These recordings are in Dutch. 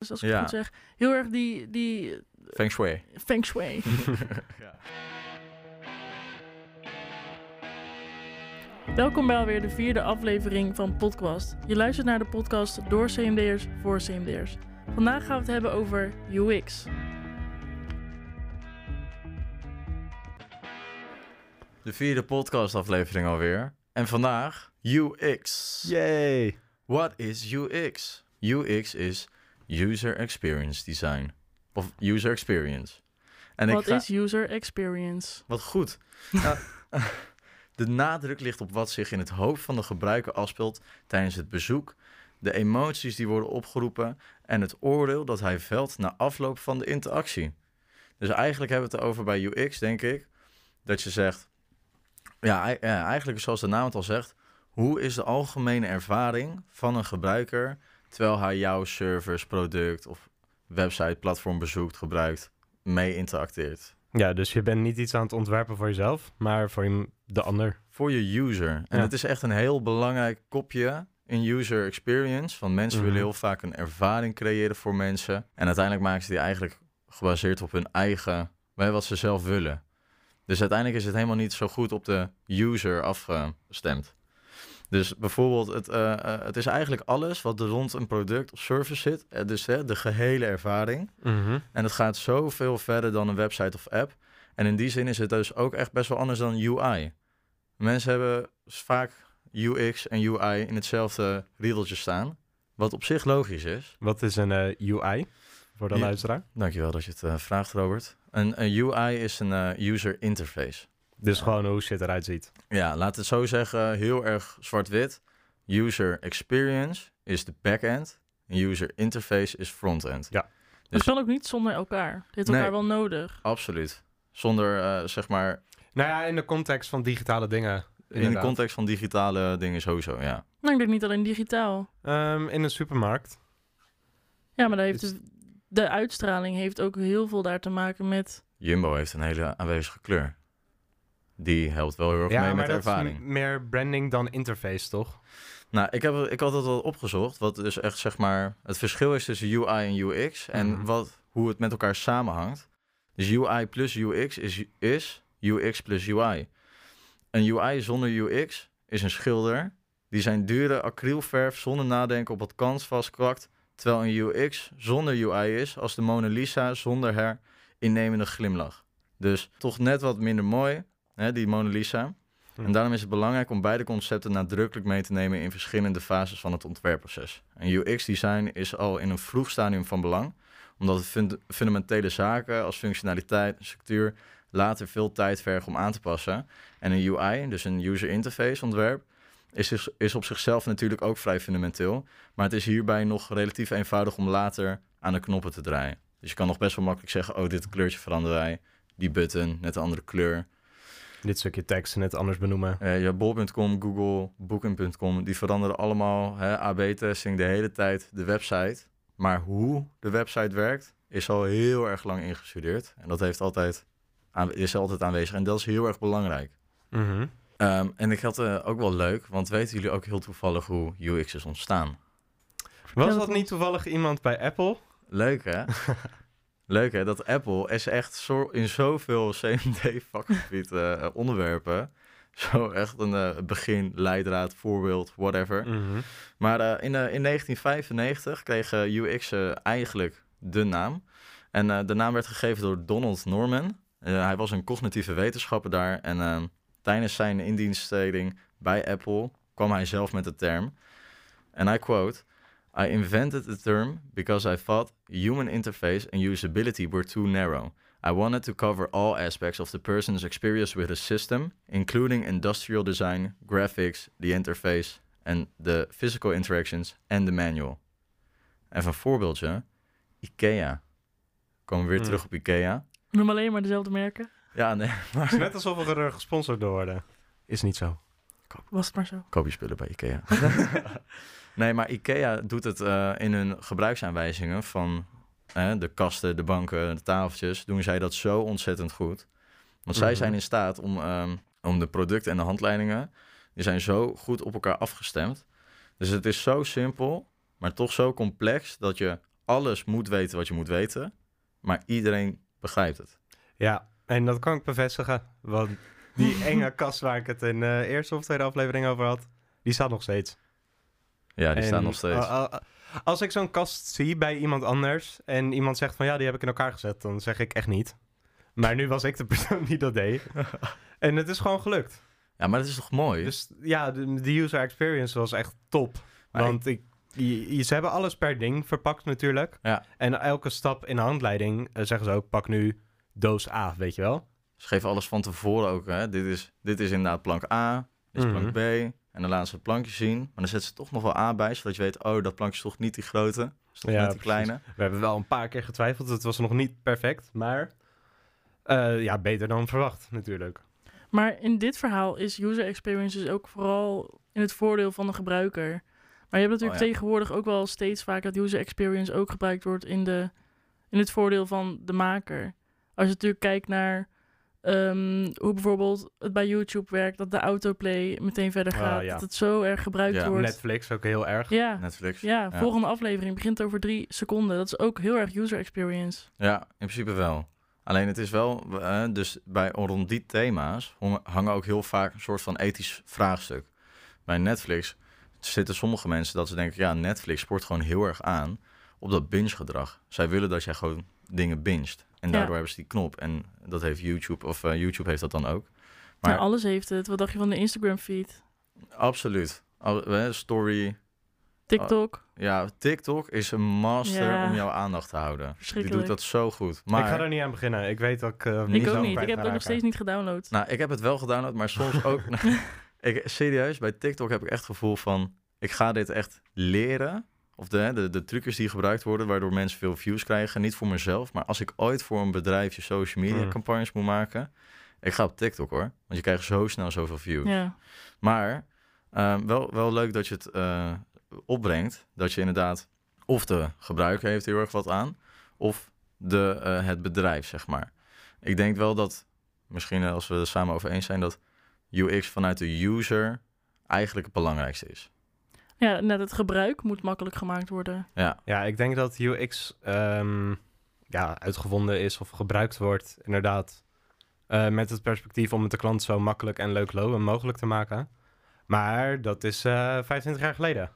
dus als ik Ja. het goed zeg, heel erg die, die Feng Shui. feng shui. Welkom bij alweer de vierde aflevering van Podcast. Je luistert naar de podcast door CMD'ers voor CMD'ers. Vandaag gaan we het hebben over UX. De vierde podcastaflevering alweer. En vandaag UX. Yay! What is UX? UX is User Experience Design. Of User Experience. En Wat ga- is user experience? Wat goed. Nou, de nadruk ligt op wat zich in het hoofd van de gebruiker afspeelt tijdens het bezoek, de emoties die worden opgeroepen en het oordeel dat hij velt na afloop van de interactie. Dus eigenlijk hebben we het over bij UX, denk ik, dat je zegt, ja, eigenlijk zoals de naam het al zegt, hoe is de algemene ervaring van een gebruiker terwijl hij jouw service, product of website, platform bezoekt, gebruikt, mee interacteert? Ja, dus je bent niet iets aan het ontwerpen voor jezelf, maar voor de ander. voor je user. En Ja. het is echt een heel belangrijk kopje in user experience. Want mensen Mhm. willen heel vaak een ervaring creëren voor mensen. En uiteindelijk maken ze die eigenlijk gebaseerd op hun eigen, wat ze zelf willen. Dus uiteindelijk is het helemaal niet zo goed op de user afgestemd. Dus bijvoorbeeld, het, eh, eh, het is eigenlijk alles wat er rond een product of service zit. Eh, dus hè, de gehele ervaring. En het gaat zoveel verder dan een website of app. En in die zin is het dus ook echt best wel anders dan UI. Mensen hebben vaak UX en UI in hetzelfde riedeltje staan. Wat op zich logisch is. Wat is een UI voor de Ja. luisteraar? Dankjewel dat je het vraagt, Robert. Een, een UI is een user interface. Dus gewoon hoe shit eruit ziet. Ja, laat het zo zeggen, heel erg zwart-wit. User experience is de backend. En user interface is frontend. Ja. Dus- kan ook niet zonder elkaar. Het heeft elkaar wel nodig. Absoluut. Zonder, eh, zeg maar, Nou ja, in de context van digitale dingen. in de context van digitale dingen sowieso, ja. Nou, ik denk niet alleen digitaal. Ehm, in een supermarkt. Ja, maar daar heeft de uitstraling heeft ook heel veel daar te maken met... Jumbo heeft een hele aanwezige kleur. Die helpt wel heel erg Ja, mee maar met dat ervaring. is m- meer branding dan interface, toch? Nou, ik, heb, ik had het al opgezocht. Wat dus echt zeg maar het verschil is tussen UI en UX. En Mhm. wat, hoe het met elkaar samenhangt. Dus UI plus UX is, is UX plus UI. Een UI zonder UX is een schilder die zijn dure acrylverf zonder nadenken op het canvas kwakt. Terwijl een UX zonder UI is als de Mona Lisa zonder haar innemende glimlach. Dus toch net wat minder mooi, hè, die Mona Lisa. Hm. En daarom is het belangrijk om beide concepten nadrukkelijk mee te nemen in verschillende fases van het ontwerpproces. En UX-design is al in een vroeg stadium van belang, omdat het fund- fundamentele zaken als functionaliteit en structuur later veel tijd vergen om aan te passen. En een UI, dus een user interface ontwerp, is, is op zichzelf natuurlijk ook vrij fundamenteel, maar het is hierbij nog relatief eenvoudig om later aan de knoppen te draaien. Dus je kan nog best wel makkelijk zeggen, oh dit kleurtje veranderen wij, die button, net een andere kleur. Dit stukje tekst net anders benoemen. Eh, ja, bol.com, Google, Booking.com, die veranderen allemaal hè, AB-testing de hele tijd de website. Maar hoe de website werkt, is al heel erg lang ingestudeerd. En dat heeft altijd, aan- is altijd aanwezig. En dat is heel erg belangrijk. Mhm. Ehm, en ik had eh, ook wel leuk, want weten jullie ook heel toevallig hoe UX is ontstaan? Was dat dat niet toevallig iemand bij Apple? Leuk hè? Leuk hè, dat Apple is echt zo, in zoveel CMD-vakgebied eh, onderwerpen. Zo echt een eh, begin, leidraad, voorbeeld, whatever. Mhm. Maar eh, in, in 1995 kreeg UX eigenlijk de naam. En de naam werd gegeven door Donald Norman. Hij was een cognitieve wetenschapper daar. En eh, tijdens zijn indienstreding bij Apple kwam hij zelf met de term. En I quote... I invented the term because I thought human interface and usability were too narrow. I wanted to cover all aspects of the person's experience with a system, including industrial design, graphics, the interface and the physical interactions and the manual. Even een voorbeeldje. IKEA. Komen we weer Hmm. terug op IKEA. Noem alleen maar dezelfde merken. Ja, nee, Het maar is net alsof we er gesponsord door worden. Is niet zo. Was het maar zo. koop je spullen bij IKEA. nee, maar IKEA doet het eh, in hun gebruiksaanwijzingen van de kasten, de banken, de tafeltjes. Doen zij dat zo ontzettend goed. Want zij Mhm. zijn in staat om, ehm, om de producten en de handleidingen... die zijn zo goed op elkaar afgestemd. Dus het is zo simpel, maar toch zo complex... dat je alles moet weten wat je moet weten, maar iedereen begrijpt het. Ja, en dat kan ik bevestigen. Want die enge kast waar ik het in de eerste of tweede aflevering over had, die staat nog steeds. Ja, die En staan nog steeds. Als ik zo'n kast zie bij iemand anders en iemand zegt van ja, die heb ik in elkaar gezet, dan zeg ik echt niet. Maar nu was ik de persoon die dat deed. en het is gewoon gelukt. ja, maar dat is toch mooi? Dus ja, de, de user experience was echt top. Maar Want ik, je- ze hebben alles per ding verpakt natuurlijk. Ja. En elke stap in de handleiding eh, zeggen ze ook, pak nu doos A, weet je wel? Ze geven alles van tevoren ook. Hè? Dit, is, dit is inderdaad plank A, dit is Mhm. plank B. En dan laten ze het plankje zien. Maar dan zetten ze toch nog wel A bij, zodat je weet... oh, dat plankje is toch niet die grote. Is toch Ja, net die precies. kleine. We hebben wel een paar keer getwijfeld. Het was nog niet perfect, maar eh, ja, beter dan verwacht natuurlijk. Maar in dit verhaal is user experience dus ook vooral in het voordeel van de gebruiker. Maar je hebt natuurlijk Oh ja. tegenwoordig ook wel steeds vaker dat user experience ook gebruikt wordt in, de, in het voordeel van de maker. Als je natuurlijk kijkt naar ehm, hoe bijvoorbeeld het bij YouTube werkt, dat de autoplay meteen verder Ah, gaat. ja. Dat het zo erg gebruikt Ja, wordt. Netflix ook heel erg. Ja, Netflix. ja, Ja. volgende aflevering begint over drie seconden. Dat is ook heel erg user experience. Ja, in principe wel. Alleen het is wel, eh, dus bij rond die thema's hangen ook heel vaak een soort van ethisch vraagstuk. Bij Netflix zitten sommige mensen dat ze denken, ja, Netflix sport gewoon heel erg aan op dat binge gedrag. Zij willen dat jij gewoon dingen binget. En Ja. daardoor hebben ze die knop. En dat heeft YouTube, of eh, YouTube heeft dat dan ook. Maar alles heeft het. Wat dacht je van de Instagram feed? absoluut. Eh, Story, TikTok? ja, TikTok is een master Ja. om jouw aandacht te houden. Die doet dat zo goed. Maar Ik ga er niet aan beginnen. Ik weet dat ik eh, ik niet ook zo niet. Ik heb het ook nog steeds niet gedownload. Nou, ik heb het wel gedownload, maar soms ook. ik, serieus, bij TikTok heb ik echt het gevoel van: ik ga dit echt leren. Of de, de, de trucjes die gebruikt worden, waardoor mensen veel views krijgen. Niet voor mezelf, maar als ik ooit voor een bedrijfje social media Mm. campagnes moet maken. Ik ga op TikTok hoor. Want je krijgt zo snel zoveel views. Ja. Maar ehm, wel, wel leuk dat je het eh, opbrengt. Dat je inderdaad, of de gebruiker heeft heel erg wat aan, of de, eh, het bedrijf, zeg maar. Ik denk wel dat, misschien als we er samen over eens zijn, dat UX vanuit de user eigenlijk het belangrijkste is. Ja, net het gebruik moet makkelijk gemaakt worden. Ja, Ja, ik denk dat UX ehm, ja, uitgevonden is of gebruikt wordt, inderdaad, eh, met het perspectief om het de klant zo makkelijk en leuk lopen mogelijk te maken. Maar dat is eh 25 jaar geleden.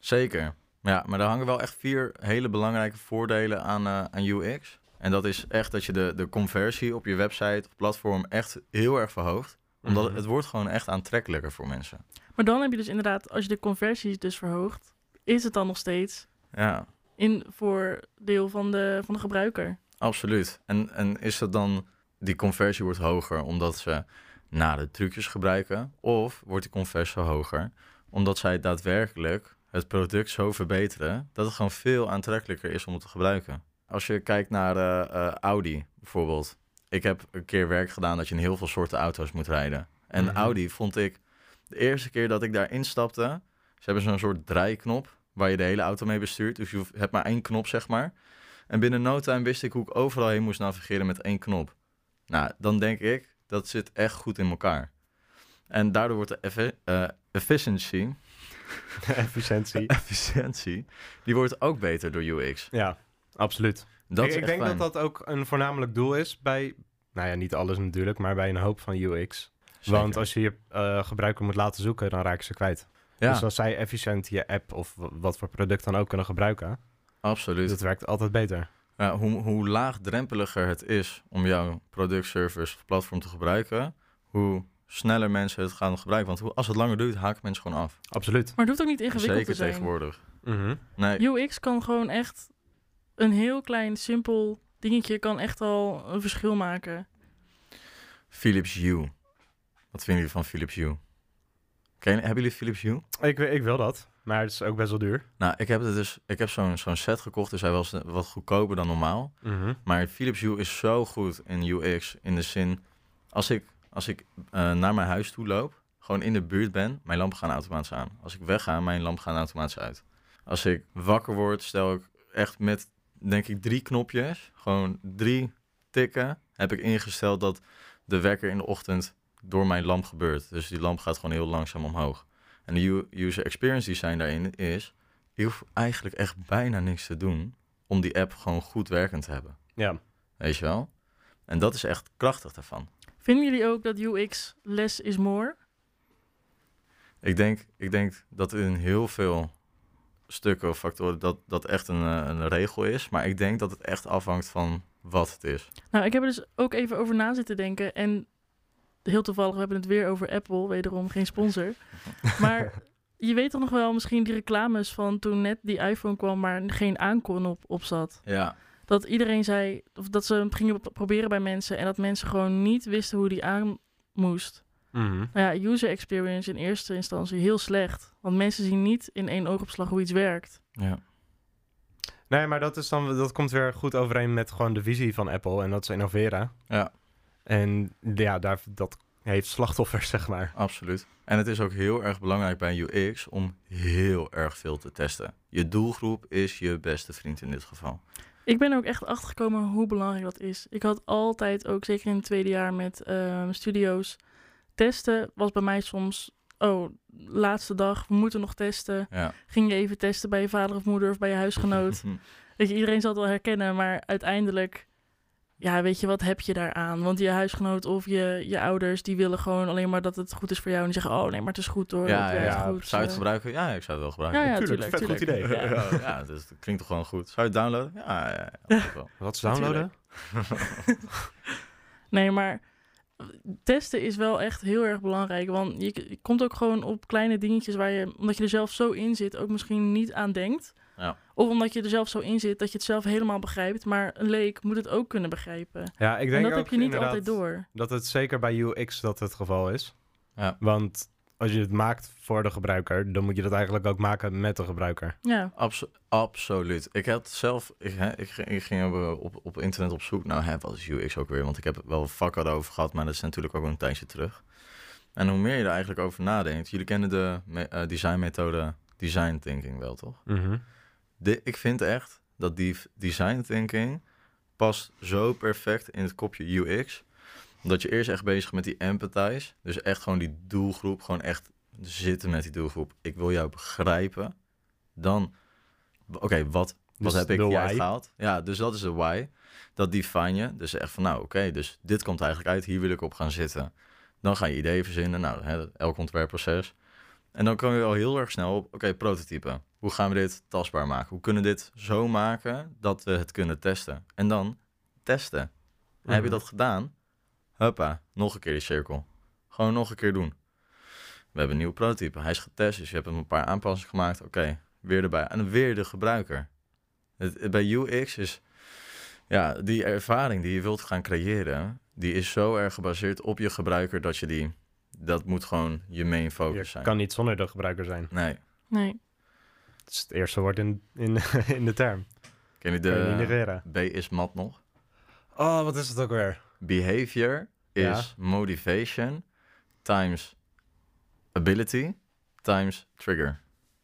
zeker. Ja, maar er hangen wel echt vier hele belangrijke voordelen aan, eh, aan UX. En dat is echt dat je de, de conversie op je website of platform echt heel erg verhoogt. Omdat Mhm. het wordt gewoon echt aantrekkelijker voor mensen. Maar dan heb je dus inderdaad, als je de conversies dus verhoogt, is het dan nog steeds Ja, in voordeel van de, van de gebruiker. Absoluut. En, en is het dan, die conversie wordt hoger omdat ze na de trucjes gebruiken? Of wordt die conversie hoger omdat zij daadwerkelijk het product zo verbeteren dat het gewoon veel aantrekkelijker is om het te gebruiken? Als je kijkt naar eh, eh, Audi bijvoorbeeld. Ik heb een keer werk gedaan dat je in heel veel soorten auto's moet rijden. En Mhm. Audi vond ik, de eerste keer dat ik daar instapte, ze hebben zo'n soort draaiknop waar je de hele auto mee bestuurt. Dus je hebt maar één knop, zeg maar. En binnen no time wist ik hoe ik overal heen moest navigeren met één knop. Nou, dan denk ik, dat zit echt goed in elkaar. En daardoor wordt de effe- eh, efficiency, Efficiëntie. efficiëntie, die wordt ook beter door UX. ja, absoluut. Dat ik is ik echt denk fijn. dat dat ook een voornamelijk doel is bij, nou ja, niet alles natuurlijk, maar bij een hoop van UX. Zeker. Want als je je eh, gebruiker moet laten zoeken, dan raak je ze kwijt. ja, Dus als zij efficiënt je app of wat voor product dan ook kunnen gebruiken, absoluut. dat werkt altijd beter. Ja, hoe, hoe laagdrempeliger het is om jouw product, service of platform te gebruiken, hoe sneller mensen het gaan gebruiken. Want hoe, als het langer duurt, haken mensen gewoon af. Absoluut. Maar het hoeft ook niet ingewikkeld Zeker te zijn. tegenwoordig. Mhm. Nee, UX kan gewoon echt een heel klein, simpel dingetje kan echt al een verschil maken. Philips Hue. Wat vinden jullie van Philips Hue? Ken, hebben jullie Philips Hue? Ik, ik wil dat, maar het is ook best wel duur. Nou, ik heb, het dus, ik heb zo'n zo'n set gekocht, dus hij was wat goedkoper dan normaal. Mhm. Maar Philips Hue is zo goed in UX, in de zin... Als ik, als ik eh, naar mijn huis toe loop, gewoon in de buurt ben, mijn lampen gaan automatisch aan. Als ik wegga, mijn lampen gaan automatisch uit. Als ik wakker word, stel ik echt met, denk ik, drie knopjes, gewoon drie tikken, heb ik ingesteld dat de wekker in de ochtend door mijn lamp gebeurt. Dus die lamp gaat gewoon heel langzaam omhoog. En de user experience design daarin is, je hoeft eigenlijk echt bijna niks te doen om die app gewoon goed werkend te hebben. Ja. Weet je wel? En dat is echt krachtig daarvan. Vinden jullie ook dat UX less is more? Ik denk, ik denk dat in heel veel stukken of factoren dat, dat echt een, eh, een regel is. Maar ik denk dat het echt afhangt van wat het is. Nou, ik heb er dus ook even over na zitten denken. En heel toevallig, we hebben het weer over Apple. Wederom geen sponsor. Maar je weet toch nog wel misschien die reclames van toen net die iPhone kwam... maar geen aankon op, op zat. Ja, Dat iedereen zei... of dat ze hem gingen proberen bij mensen... en dat mensen gewoon niet wisten hoe die aan moest. Mhm. Nou ja, user experience in eerste instantie heel slecht. Want mensen zien niet in één oogopslag hoe iets werkt. ja. Nee, maar dat, is dan, dat komt weer goed overeen met gewoon de visie van Apple. En dat is innoveren. Ja. En ja, daar, dat heeft slachtoffers, zeg maar. Absoluut. En het is ook heel erg belangrijk bij UX om heel erg veel te testen. Je doelgroep is je beste vriend in dit geval. Ik ben ook echt achtergekomen hoe belangrijk dat is. Ik had altijd, ook zeker in het tweede jaar met ehm, studio's, testen was bij mij soms, oh, laatste dag, we moeten nog testen. Ja. Ging je even testen bij je vader of moeder of bij je huisgenoot. Weet je, iedereen zal het wel herkennen, maar uiteindelijk, ja, weet je, wat heb je daaraan? Want je huisgenoot of je, je ouders, die willen gewoon alleen maar dat het goed is voor jou. En die zeggen, oh nee, maar het is goed hoor. ja, het ja, ja. goed. Zou je het Eh, gebruiken? Ja, ik zou het wel gebruiken. Ja, ja, Tuurlijk, tuurlijk. vet goed idee. Ja. Ja, dus het klinkt toch gewoon goed. Zou je het downloaden? Ja, ja, ja, ja, wel. Wat is downloaden? Nee, maar testen is wel echt heel erg belangrijk. Want je, je komt ook gewoon op kleine dingetjes waar je, omdat je er zelf zo in zit, ook misschien niet aan denkt. Ja. Of omdat je er zelf zo in zit dat je het zelf helemaal begrijpt. Maar een leek moet het ook kunnen begrijpen. Ja, ik En denk dat ook heb je niet inderdaad altijd door. dat het zeker bij UX dat het geval is. Ja. Want als je het maakt voor de gebruiker, dan moet je dat eigenlijk ook maken met de gebruiker. Ja, Abso- absoluut. Ik had zelf, ik, hè, ik, ging- ik ging even op, op internet op zoek. Nou, hè, wat is UX ook weer? Want ik heb wel vakken erover gehad, maar dat is natuurlijk ook een tijdje terug. En hoe meer je er eigenlijk over nadenkt, jullie kennen de me- eh, designmethode design thinking wel, toch? Mhm. De, ik vind echt dat die design thinking past zo perfect in het kopje UX. Dat je eerst echt bezig met die empathize. Dus echt gewoon die doelgroep, gewoon echt zitten met die doelgroep. Ik wil jou begrijpen. Dan, oké, wat, wat Dus heb ik why. gehaald? Ja, dus dat is de why. Dat define je. Dus echt van, nou oké, dus dit komt eigenlijk uit. Hier wil ik op gaan zitten. Dan ga je ideeën verzinnen. Nou, hè, elk ontwerpproces. En dan kom je al heel erg snel op, oké, prototypen. Hoe gaan we dit tastbaar maken? Hoe kunnen we dit zo maken dat we het kunnen testen? En dan testen. En heb je Mhm. dat gedaan? Huppa, nog een keer die cirkel. Gewoon nog een keer doen. We hebben een nieuwe prototype. Hij is getest, dus je hebt hem een paar aanpassingen gemaakt. Oké, weer erbij. En weer de gebruiker. Het, het- bij UX is... Ja, die ervaring die je wilt gaan creëren... die is zo erg gebaseerd op je gebruiker... dat je die... Dat moet gewoon je main focus Je zijn. kan niet zonder de gebruiker zijn. Nee. nee. Dat is het eerste woord in, in, in de term. Ken je de. B is mat nog? Oh, wat is het ook weer? Behavior Ja. is motivation times ability times trigger.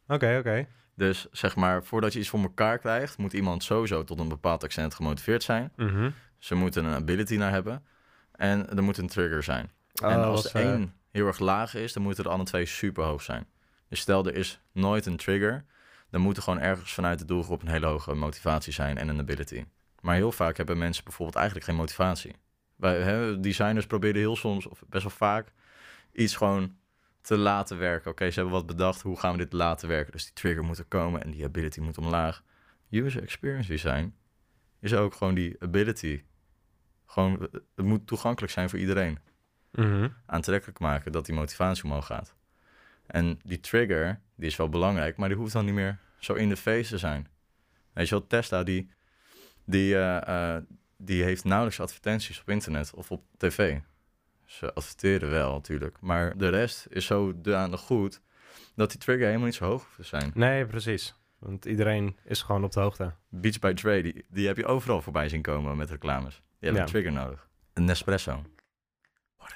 Oké, oké. Dus zeg maar, voordat je iets voor elkaar krijgt, moet iemand sowieso tot een bepaald accent gemotiveerd zijn. Mhm. Ze moeten een ability naar hebben. En er moet een trigger zijn. en Oh, als wat, de één heel erg laag is, dan moeten de andere twee super hoog zijn. Dus stel er is nooit een trigger, dan moet er gewoon ergens vanuit de doelgroep een hele hoge motivatie zijn en een ability. Maar heel vaak hebben mensen bijvoorbeeld eigenlijk geen motivatie. Wij, hè, designers proberen heel soms, of best wel vaak, iets gewoon te laten werken. Oké, ze hebben wat bedacht, hoe gaan we dit laten werken? Dus die trigger moet er komen en die ability moet omlaag. User experience design is ook gewoon die ability. Gewoon, het moet toegankelijk zijn voor iedereen mhm. aantrekkelijk maken dat die motivatie omhoog gaat. En die trigger, die is wel belangrijk, maar die hoeft dan niet meer zo in de face te zijn. Weet je wel, Tesla, die, die, eh, eh, die heeft nauwelijks advertenties op internet of op tv. Ze adverteren wel natuurlijk, maar de rest is zo danig goed dat die trigger helemaal niet zo hoog hoeft te zijn. Nee, precies. Want iedereen is gewoon op de hoogte. Beats by Dre, die, die heb je overal voorbij zien komen met reclames. Die hebben Ja. een trigger nodig. Een Nespresso.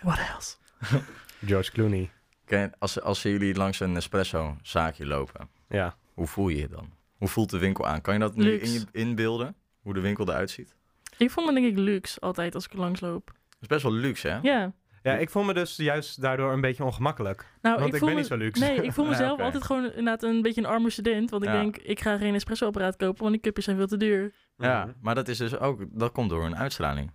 What else? George Clooney. Ken, als, als jullie langs een Nespresso zaakje lopen, Ja. Hoe voel je je dan? Hoe voelt de winkel aan? Kan je dat nu in je inbeelden? Hoe de winkel eruit ziet? Ik vond me denk ik luxe altijd als ik er langs loop. Dat is best wel luxe, hè? Ja, Ja, ik voel me dus juist daardoor een beetje ongemakkelijk. Nou, want ik, ben me, niet zo luxe. Nee, ik voel Ja, mezelf altijd gewoon inderdaad een beetje een arme student. Want ik Ja. denk, ik ga geen espresso-apparaat kopen, want die cupjes zijn veel te duur. Ja, Mhm. maar dat is dus ook, dat komt door een uitstraling.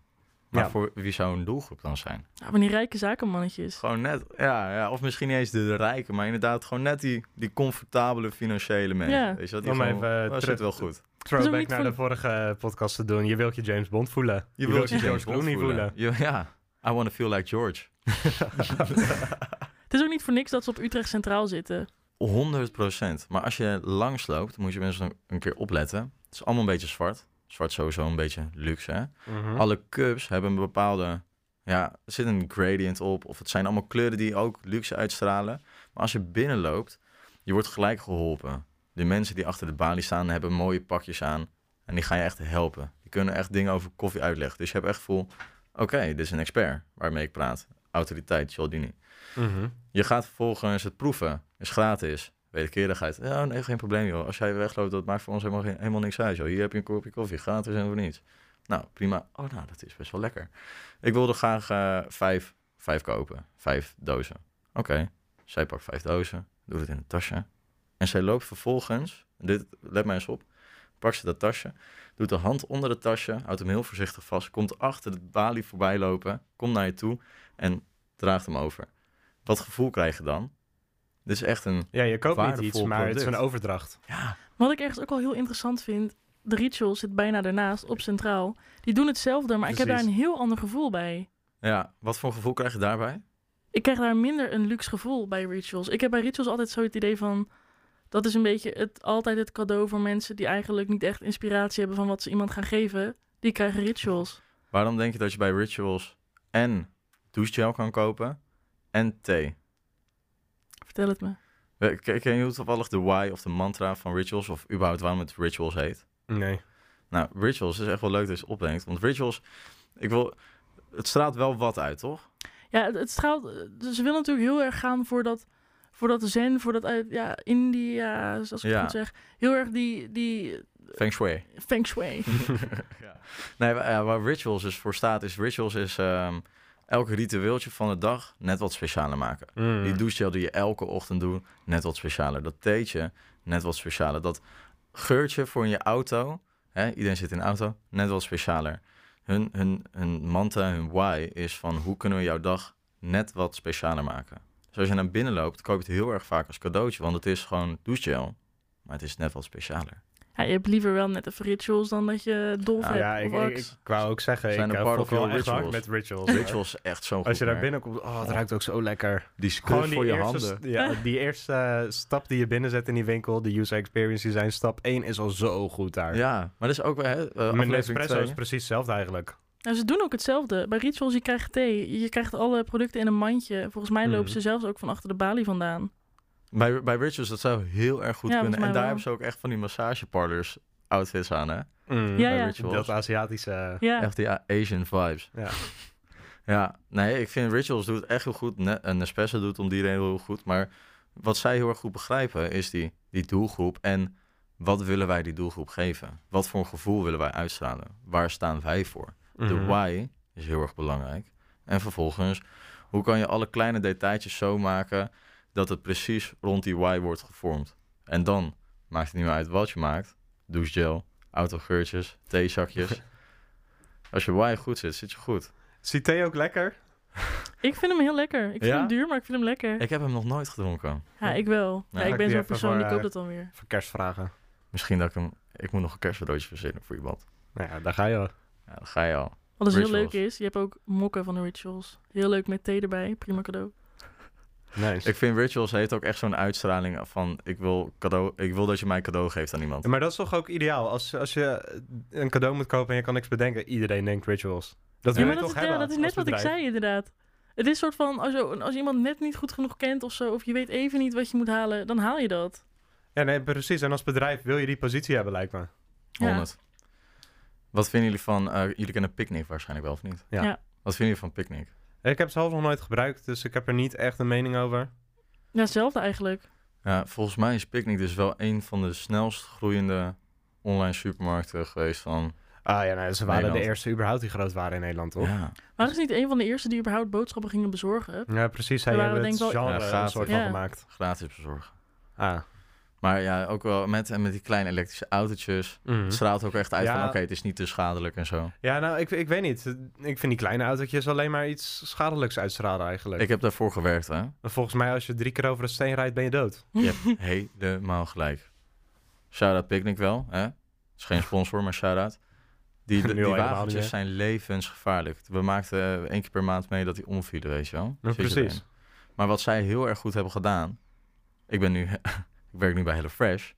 Maar Ja. voor wie zou een doelgroep dan zijn? Ja, van die rijke zakenmannetjes. Gewoon net, ja, ja, of misschien niet eens de rijken, maar inderdaad gewoon net die, die comfortabele financiële mensen. Ja. Weet je wat? Die Om gewoon, even, eh, dat terug- zit wel goed. Throwback niet naar van- de vorige podcast te doen. Je wilt je James Bond voelen. Je, wilt je George Bond Clooney voelen. Je- ja, I want to feel like George. Het is ook niet voor niks dat ze op Utrecht Centraal zitten. 100% Maar als je langs loopt, moet je mensen een keer opletten. Het is allemaal een beetje zwart. Zwart sowieso een beetje luxe, hè? Mhm. Alle cups hebben een bepaalde... Ja, er zit een gradient op. Of het zijn allemaal kleuren die ook luxe uitstralen. Maar als je binnenloopt, je wordt gelijk geholpen. De mensen die achter de balie staan, hebben mooie pakjes aan. En die gaan je echt helpen. Die kunnen echt dingen over koffie uitleggen. Dus je hebt echt gevoel... Oké, dit is een expert waarmee ik praat. Autoriteit, Cialdini. Mhm. Je gaat vervolgens het proeven. Is gratis. Wederkerigheid. Ja, nee, geen probleem joh. Als jij wegloopt, dat maakt voor ons helemaal, geen- helemaal niks uit joh. Hier heb je een kopje koffie. Gratis en voor niets. Nou, prima. Oh, nou, dat is best wel lekker. Ik wilde graag eh, vijf, vijf kopen. Vijf dozen. Oké. Zij pakt vijf dozen. Doet het in een tasje. En zij loopt vervolgens... Dit, let maar eens op. Pakt ze dat tasje. Doet de hand onder het tasje. Houdt hem heel voorzichtig vast. Komt achter de balie voorbij lopen. Komt naar je toe. En draagt hem over. Wat gevoel krijg je dan? Dit is echt een... Ja, je koopt niet iets, maar het is een overdracht. Ja, Wat ik ergens ook wel heel interessant vind, de Ritual zit bijna daarnaast, op Centraal. Die doen hetzelfde, maar ik heb daar een heel ander gevoel bij. ja. Wat voor gevoel krijg je daarbij? Ik krijg daar minder een luxe gevoel bij Rituals. Ik heb bij Rituals altijd zo het idee van... Dat is een beetje het, altijd het cadeau voor mensen die eigenlijk niet echt inspiratie hebben van wat ze iemand gaan geven. Die krijgen Rituals. Waarom denk je dat je bij Rituals en douchegel kan kopen en thee? Vertel het me. We- Ken je toevallig de why of de mantra van Rituals? Of überhaupt waarom het Rituals heet? Nee. Nou, Rituals is echt wel leuk dat je opbrengt. Want Rituals, ik wil... Het straalt wel wat uit, toch? Ja, het, het straalt... dus Ze willen natuurlijk heel erg gaan voor dat, voor dat zen, voor dat uit ja, India, als ik Ja. het goed zeg. Heel erg die, die Feng Shui. feng shui. ja. Nee, waar Rituals dus voor staat, is Rituals is ehm, elk ritueeltje van de dag net wat specialer maken. Mm. Die douchegel die je elke ochtend doet, net wat specialer. Dat theetje, net wat specialer. Dat geurtje voor in je auto, hè, iedereen zit in een auto, net wat specialer. Hun, hun, hun mantra, hun why is van hoe kunnen we jouw dag net wat specialer maken. Dus als je naar binnen loopt, koop je het heel erg vaak als cadeautje, want het is gewoon douchegel, maar het is net wat specialer. Ja, je hebt liever wel net even Rituals dan dat je Dolf Ja, hebt. Ja, ik, wou ook zeggen, Zijn ik uh, your echt hard rituals. met rituals. Rituals echt zo'n Als je goed daar binnenkomt, oh, het ruikt ook zo lekker. Die die voor je eerste, handen. Ja, die eerste eh, stap die je binnenzet in die winkel, de user experience design, stap 1 is al zo goed daar. Ja, maar dat is ook hè, uh, aflevering Nespresso twee. is precies hetzelfde eigenlijk. Nou, ze doen ook hetzelfde. Bij Rituals, je krijgt thee. Je krijgt alle producten in een mandje. Volgens mij lopen Mhm. ze zelfs ook van achter de balie vandaan. Bij, bij Rituals, dat zou heel erg goed Ja, kunnen. En daar wel. hebben ze ook echt van die massageparlors outfits aan, hè? Mm. Ja, bij ja. Rituals. Dat Aziatische... Ja, Echt die Asian vibes. Ja. Ja, nee, ik vind Rituals doet echt heel goed. Ne en Nespresso doet om die reden heel goed. Maar wat zij heel erg goed begrijpen is die, die doelgroep. En wat willen wij die doelgroep geven? Wat voor een gevoel willen wij uitstralen? Waar staan wij voor? De Mhm. why is heel erg belangrijk. En vervolgens, hoe kan je alle kleine detailtjes zo maken dat het precies rond die why wordt gevormd? En dan maakt het niet meer uit wat je maakt. Douchegel, autogeurtjes, theezakjes. Als je why goed zit, zit je goed. Die thee ook lekker? ik vind hem heel lekker. Ik vind Ja? hem duur, maar ik vind hem lekker. Ik heb hem nog nooit gedronken. Ja, ik wel. Ja, ik ben zo'n persoon, voor, die koopt eh, het dan weer. Voor kerstvragen. Misschien dat ik hem... Ik moet nog een kerstcadeautje verzinnen voor iemand. Nou ja, daar ga je al. Ja, dan ga je al. Wat dus heel leuk is, je hebt ook mokken van de Rituals. Heel leuk met thee erbij. Prima cadeau. Nice. Ik vind Rituals heeft ook echt zo'n uitstraling van... Ik wil, cadeau, ik wil dat je mij cadeau geeft aan iemand. Ja, maar dat is toch ook ideaal? Als, als je een cadeau moet kopen en je kan niks bedenken, iedereen denkt rituals. Dat Ja, maar dat toch is, ja, dat is net wat ik zei inderdaad. Het is soort van, als, je, als iemand net niet goed genoeg kent of zo, of je weet even niet wat je moet halen, dan haal je dat. Ja, nee, precies. En als bedrijf wil je die positie hebben, lijkt me. Ja. 100. Wat vinden jullie van... eh, jullie kennen Picnic waarschijnlijk wel, of niet? Ja. Ja. Wat vinden jullie van Picnic? Ik heb het zelf nog nooit gebruikt, dus ik heb er niet echt een mening over. Ja, hetzelfde eigenlijk. Ja, volgens mij is Picnic dus wel een van de snelst groeiende online supermarkten geweest van... Ah ja, nou, ze waren de eerste überhaupt die groot waren in Nederland, toch? Ja, Ja. Waren ze niet een van de eerste die überhaupt boodschappen gingen bezorgen? precies. Zij hebben het genre Ja, een soort Ja. van gemaakt. Gratis bezorgen. Ah. Maar ja, ook wel met, en met die kleine elektrische autootjes. mhm. Het straalt ook echt uit Ja. van oké, het is niet te schadelijk en zo. Ja, nou, ik, ik weet niet. Ik vind die kleine autootjes alleen maar iets schadelijks uitstralen eigenlijk. Ik heb daarvoor gewerkt, hè. Volgens mij, als je drie keer over de steen rijdt, ben je dood. Je hebt helemaal gelijk. Shout-out Picnic wel, hè. is geen sponsor, maar shout-out. Die, die niet wagentjes zijn levensgevaarlijk. We maakten eh, één keer per maand mee dat die omvielen, weet je wel. Je precies. Maar wat zij heel erg goed hebben gedaan... Ik ben nu... ik werk nu bij HelloFresh.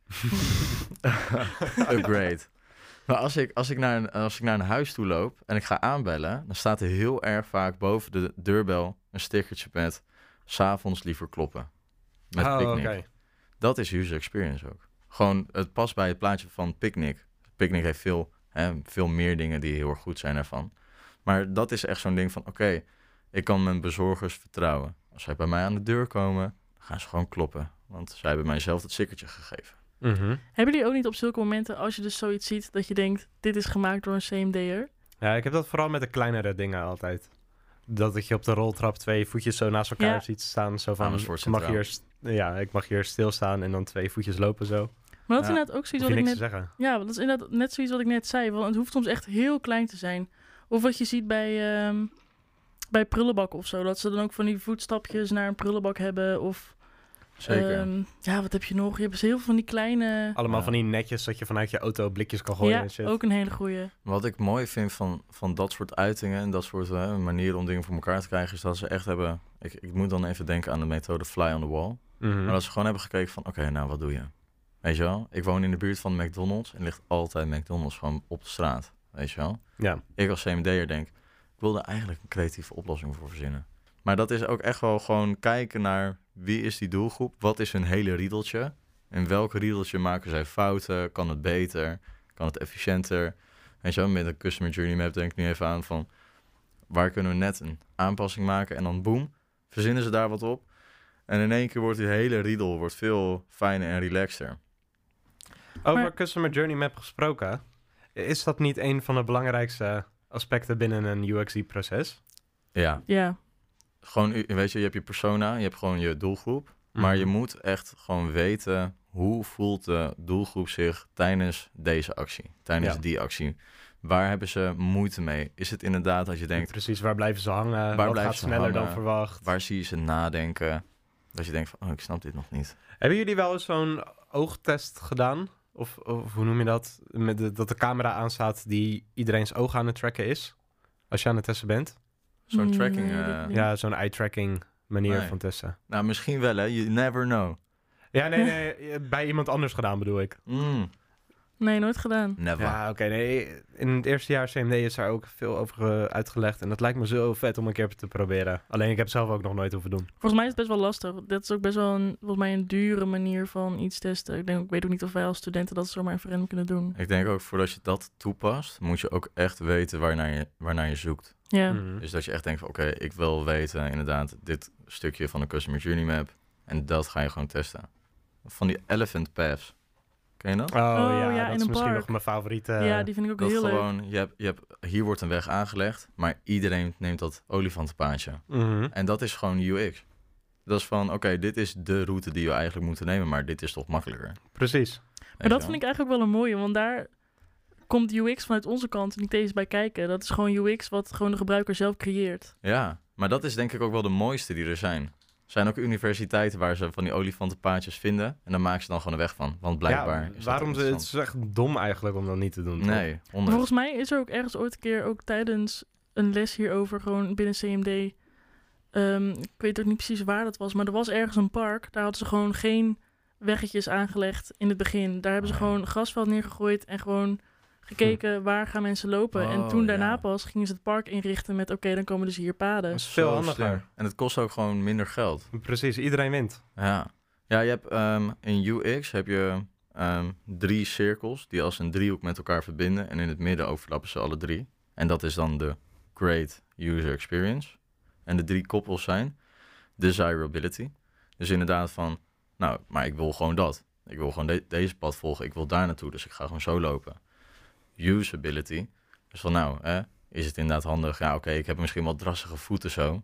Upgrade. Maar als ik, als, ik naar een, als ik naar een huis toe loop en ik ga aanbellen... dan staat er heel erg vaak boven de deurbel een stickertje met... s'avonds liever kloppen. Met oh. Dat is user experience ook. Gewoon, het past bij het plaatje van Picnic. Picnic heeft veel, hè, veel meer dingen die heel erg goed zijn ervan. Maar dat is echt zo'n ding van, oké, ik kan mijn bezorgers vertrouwen. Als zij bij mij aan de deur komen, gaan ze gewoon kloppen. Want zij hebben mij zelf het stickertje gegeven. Mhm. Hebben jullie ook niet op zulke momenten, als je dus zoiets ziet, dat je denkt, dit is gemaakt door een CMD'er? Ja, ik heb dat vooral met de kleinere dingen altijd. Dat ik je op de roltrap twee voetjes zo naast elkaar Ja. ziet staan. Zo van, ik mag hier, ja, ik mag hier stilstaan en dan twee voetjes lopen zo. Maar dat is Ja. inderdaad ook zoiets wat ik niks net... zeggen. Ja, dat is inderdaad net zoiets wat ik net zei. Want het hoeft soms echt heel klein te zijn. Of wat je ziet bij, ehm bij prullenbakken of zo. Dat ze dan ook van die voetstapjes naar een prullenbak hebben. Of Zeker. ehm, ja, wat heb je nog? Je hebt dus heel veel van die kleine... Allemaal Ja. van die netjes dat je vanuit je auto blikjes kan gooien ja, en shit. ook een hele goeie. Wat ik mooi vind van, van dat soort uitingen en dat soort eh, manieren om dingen voor elkaar te krijgen, is dat ze echt hebben. Ik, ik moet dan even denken aan de methode fly on the wall. Mhm. Maar dat ze gewoon hebben gekeken van, oké, nou, wat doe je? Weet je wel? Ik woon in de buurt van McDonald's en ligt altijd McDonald's gewoon op de straat. Weet je wel? Ja. Ik als CMD'er denk, ik wil daar eigenlijk een creatieve oplossing voor verzinnen. Maar dat is ook echt wel gewoon kijken naar wie is die doelgroep? Wat is hun hele riedeltje? In welk riedeltje maken zij fouten? Kan het beter? Kan het efficiënter? Je wel, met een customer journey map denk ik nu even aan van... waar kunnen we net een aanpassing maken? En dan boem, verzinnen ze daar wat op. En in één keer wordt die hele riedel wordt veel fijner en relaxter. Over Maar- Customer Journey Map gesproken, is dat niet een van de belangrijkste aspecten binnen een UX-proces? Ja, Ja, gewoon, weet je, je hebt je persona, je hebt gewoon je doelgroep. Maar je Mhm. moet echt gewoon weten hoe voelt de doelgroep zich tijdens deze actie, tijdens Ja. die actie. Waar hebben ze moeite mee? Is het inderdaad dat je denkt, Precies, waar blijven ze hangen? Waar gaat ze sneller dan hangen? verwacht? waar zie je ze nadenken? Dat je denkt van, oh, ik snap dit nog niet. Hebben jullie wel eens zo'n oogtest gedaan? Of, of hoe noem je dat? Met de, dat de camera aanstaat die iedereen's oog aan het tracken is? Als je aan het testen bent? Zo'n tracking, eh. Ja, zo'n eye-tracking manier Nee. van testen. Nou, misschien wel hè, you never know. Ja, nee, nee, bij iemand anders gedaan bedoel ik. Mm, nee, nooit gedaan. never. Ja, oké, nee. In het eerste jaar CMD is daar ook veel over eh, uitgelegd. En dat lijkt me zo vet om een keer te proberen. Alleen ik heb het zelf ook nog nooit hoeven doen. Volgens mij is het best wel lastig. Dat is ook best wel een, volgens mij een dure manier van iets testen. Ik, denk, ik weet ook niet of wij als studenten dat zomaar even random kunnen doen. Ik denk ook, voordat je dat toepast, moet je ook echt weten waarnaar je, waarnaar je zoekt. Ja, Mhm. Dus dat je echt denkt van, oké, ik wil weten inderdaad dit stukje van de Customer Journey Map. En dat ga je gewoon testen. Van die Elephant Paths. Ken je dat? Oh, ja, ja, dat in is een misschien park. nog mijn favoriete. ja, die vind ik ook Dat heel leuk. gewoon, je hebt, je hebt, hier wordt een weg aangelegd, maar iedereen neemt dat olifantenpaadje. Mhm. En dat is gewoon UX. Dat is van, oké, dit is de route die we eigenlijk moeten nemen, maar dit is toch makkelijker. Precies. Maar dat vind ik eigenlijk wel een mooie, want daar komt UX vanuit onze kant niet eens bij kijken. Dat is gewoon UX wat gewoon de gebruiker zelf creëert. Ja, maar dat is denk ik ook wel de mooiste die er zijn. Er zijn ook universiteiten waar ze van die olifantenpaadjes vinden. En dan maken ze dan gewoon een weg van. Want blijkbaar Ja, is dat waarom ze, het is echt dom eigenlijk om dat niet te doen. Nee, volgens mij is er ook ergens ooit een keer, ook tijdens een les hierover, gewoon binnen CMD. ehm, ik weet ook niet precies waar dat was, maar er was ergens een park. Daar hadden ze gewoon geen weggetjes aangelegd in het begin. Daar hebben ze Oh gewoon grasveld neergegooid en gewoon gekeken waar gaan mensen lopen. en Oh, toen daarna ja. pas gingen ze het park inrichten met oké, dan komen dus hier paden. Dat is veel handiger. En het kost ook gewoon minder geld. Precies, iedereen wint. Ja, ja je hebt ehm, in UX heb je ehm, drie cirkels die als een driehoek met elkaar verbinden. En in het midden overlappen ze alle drie. En dat is dan de Great User Experience. En de drie koppels zijn desirability. Dus inderdaad van, nou, maar ik wil gewoon dat. Ik wil gewoon de- deze pad volgen. Ik wil daar naartoe, dus ik ga gewoon zo lopen. Usability. Dus van nou, hè, is het inderdaad handig? Ja, oké, ik heb misschien wat drassige voeten zo.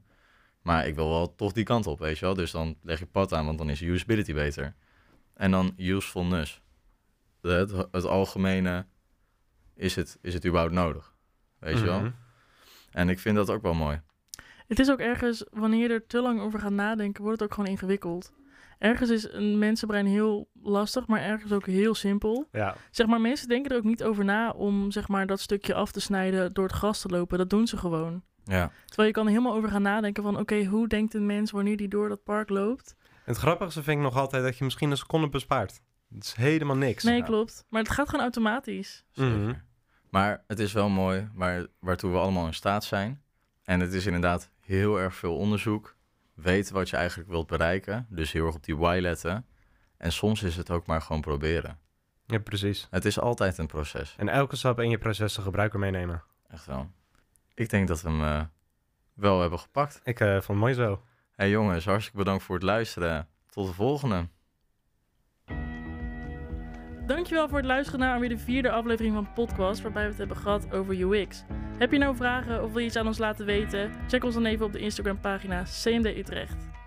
Maar ik wil wel toch die kant op, weet je wel. Dus dan leg je pad aan, want dan is usability beter. En dan usefulness. De- Het, het algemene, is het, is het überhaupt nodig? Weet je wel? Mhm. En ik vind dat ook wel mooi. Het is ook ergens, wanneer je er te lang over gaat nadenken, wordt het ook gewoon ingewikkeld. Ergens is een mensenbrein heel lastig, maar ergens ook heel simpel. Ja, Zeg maar, mensen denken er ook niet over na om zeg maar, dat stukje af te snijden door het gras te lopen. Dat doen ze gewoon. Ja, Terwijl je kan er helemaal over gaan nadenken van... oké, hoe denkt een mens wanneer die door dat park loopt? het grappigste vind ik nog altijd dat je misschien een seconde bespaart. Het is helemaal niks. Nee, Ja. klopt. Maar het gaat gewoon automatisch. Mhm. Maar het is wel mooi waar, waartoe we allemaal in staat zijn. En het is inderdaad heel erg veel onderzoek. Weten wat je eigenlijk wilt bereiken. Dus heel erg op die why letten. En soms is het ook maar gewoon proberen. Ja, precies. Het is altijd een proces. En elke stap in je proces de gebruiker meenemen. Echt wel. Ik denk dat we hem eh, wel hebben gepakt. Ik eh, vond het mooi zo. hey jongens, hartstikke bedankt voor het luisteren. Tot de volgende. Dankjewel voor het luisteren naar weer de vierde aflevering van Podcast... waarbij we het hebben gehad over UX. Heb je nou vragen of wil je iets aan ons laten weten? Check ons dan even op de Instagram pagina CMD Utrecht.